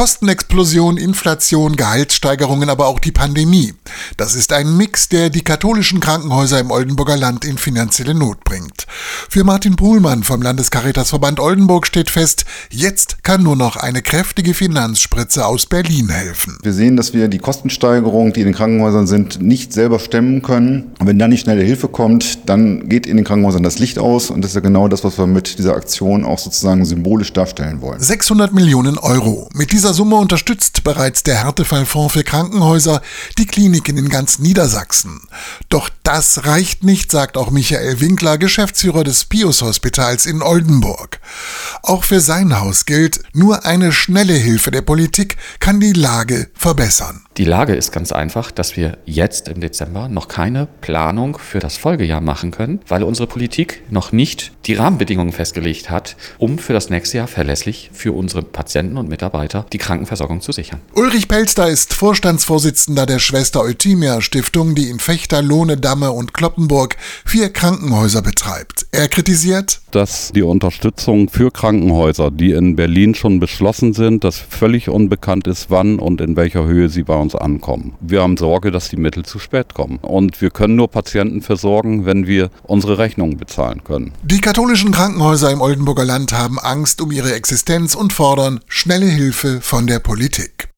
Kostenexplosion, Inflation, Gehaltssteigerungen, aber auch die Pandemie. Das ist ein Mix, der die katholischen Krankenhäuser im Oldenburger Land in finanzielle Not bringt. Für Martin Pohlmann vom Landescaritasverband Oldenburg steht fest, jetzt kann nur noch eine kräftige Finanzspritze aus Berlin helfen. Wir sehen, dass wir die Kostensteigerung, die in den Krankenhäusern sind, nicht selber stemmen können. Und wenn dann nicht schnelle Hilfe kommt, dann geht in den Krankenhäusern das Licht aus und das ist ja genau das, was wir mit dieser Aktion auch sozusagen symbolisch darstellen wollen. 600 Millionen Euro. Mit dieser Summe unterstützt bereits der Härtefallfonds für Krankenhäuser die Kliniken in ganz Niedersachsen. Doch das reicht nicht, sagt auch Michael Winkler, Geschäftsführer des Pius Hospitals in Oldenburg. Auch für sein Haus gilt, nur eine schnelle Hilfe der Politik kann die Lage verbessern. Die Lage ist ganz einfach, dass wir jetzt im Dezember noch keine Planung für das Folgejahr machen können, weil unsere Politik noch nicht die Rahmenbedingungen festgelegt hat, um für das nächste Jahr verlässlich für unsere Patienten und Mitarbeiter die Krankenversorgung zu sichern. Ulrich Pelster ist Vorstandsvorsitzender der Schwester Euthymia Stiftung, die in Fechter, Lohne, Damme und Kloppenburg vier Krankenhäuser betreibt. Er kritisiert, dass die Unterstützung für Krankenhäuser, die in Berlin schon beschlossen sind, dass völlig unbekannt ist, wann und in welcher Höhe sie bei uns ankommen. Wir haben Sorge, dass die Mittel zu spät kommen. Und wir können nur Patienten versorgen, wenn wir unsere Rechnungen bezahlen können. Die katholischen Krankenhäuser im Oldenburger Land haben Angst um ihre Existenz und fordern schnelle Hilfe von der Politik.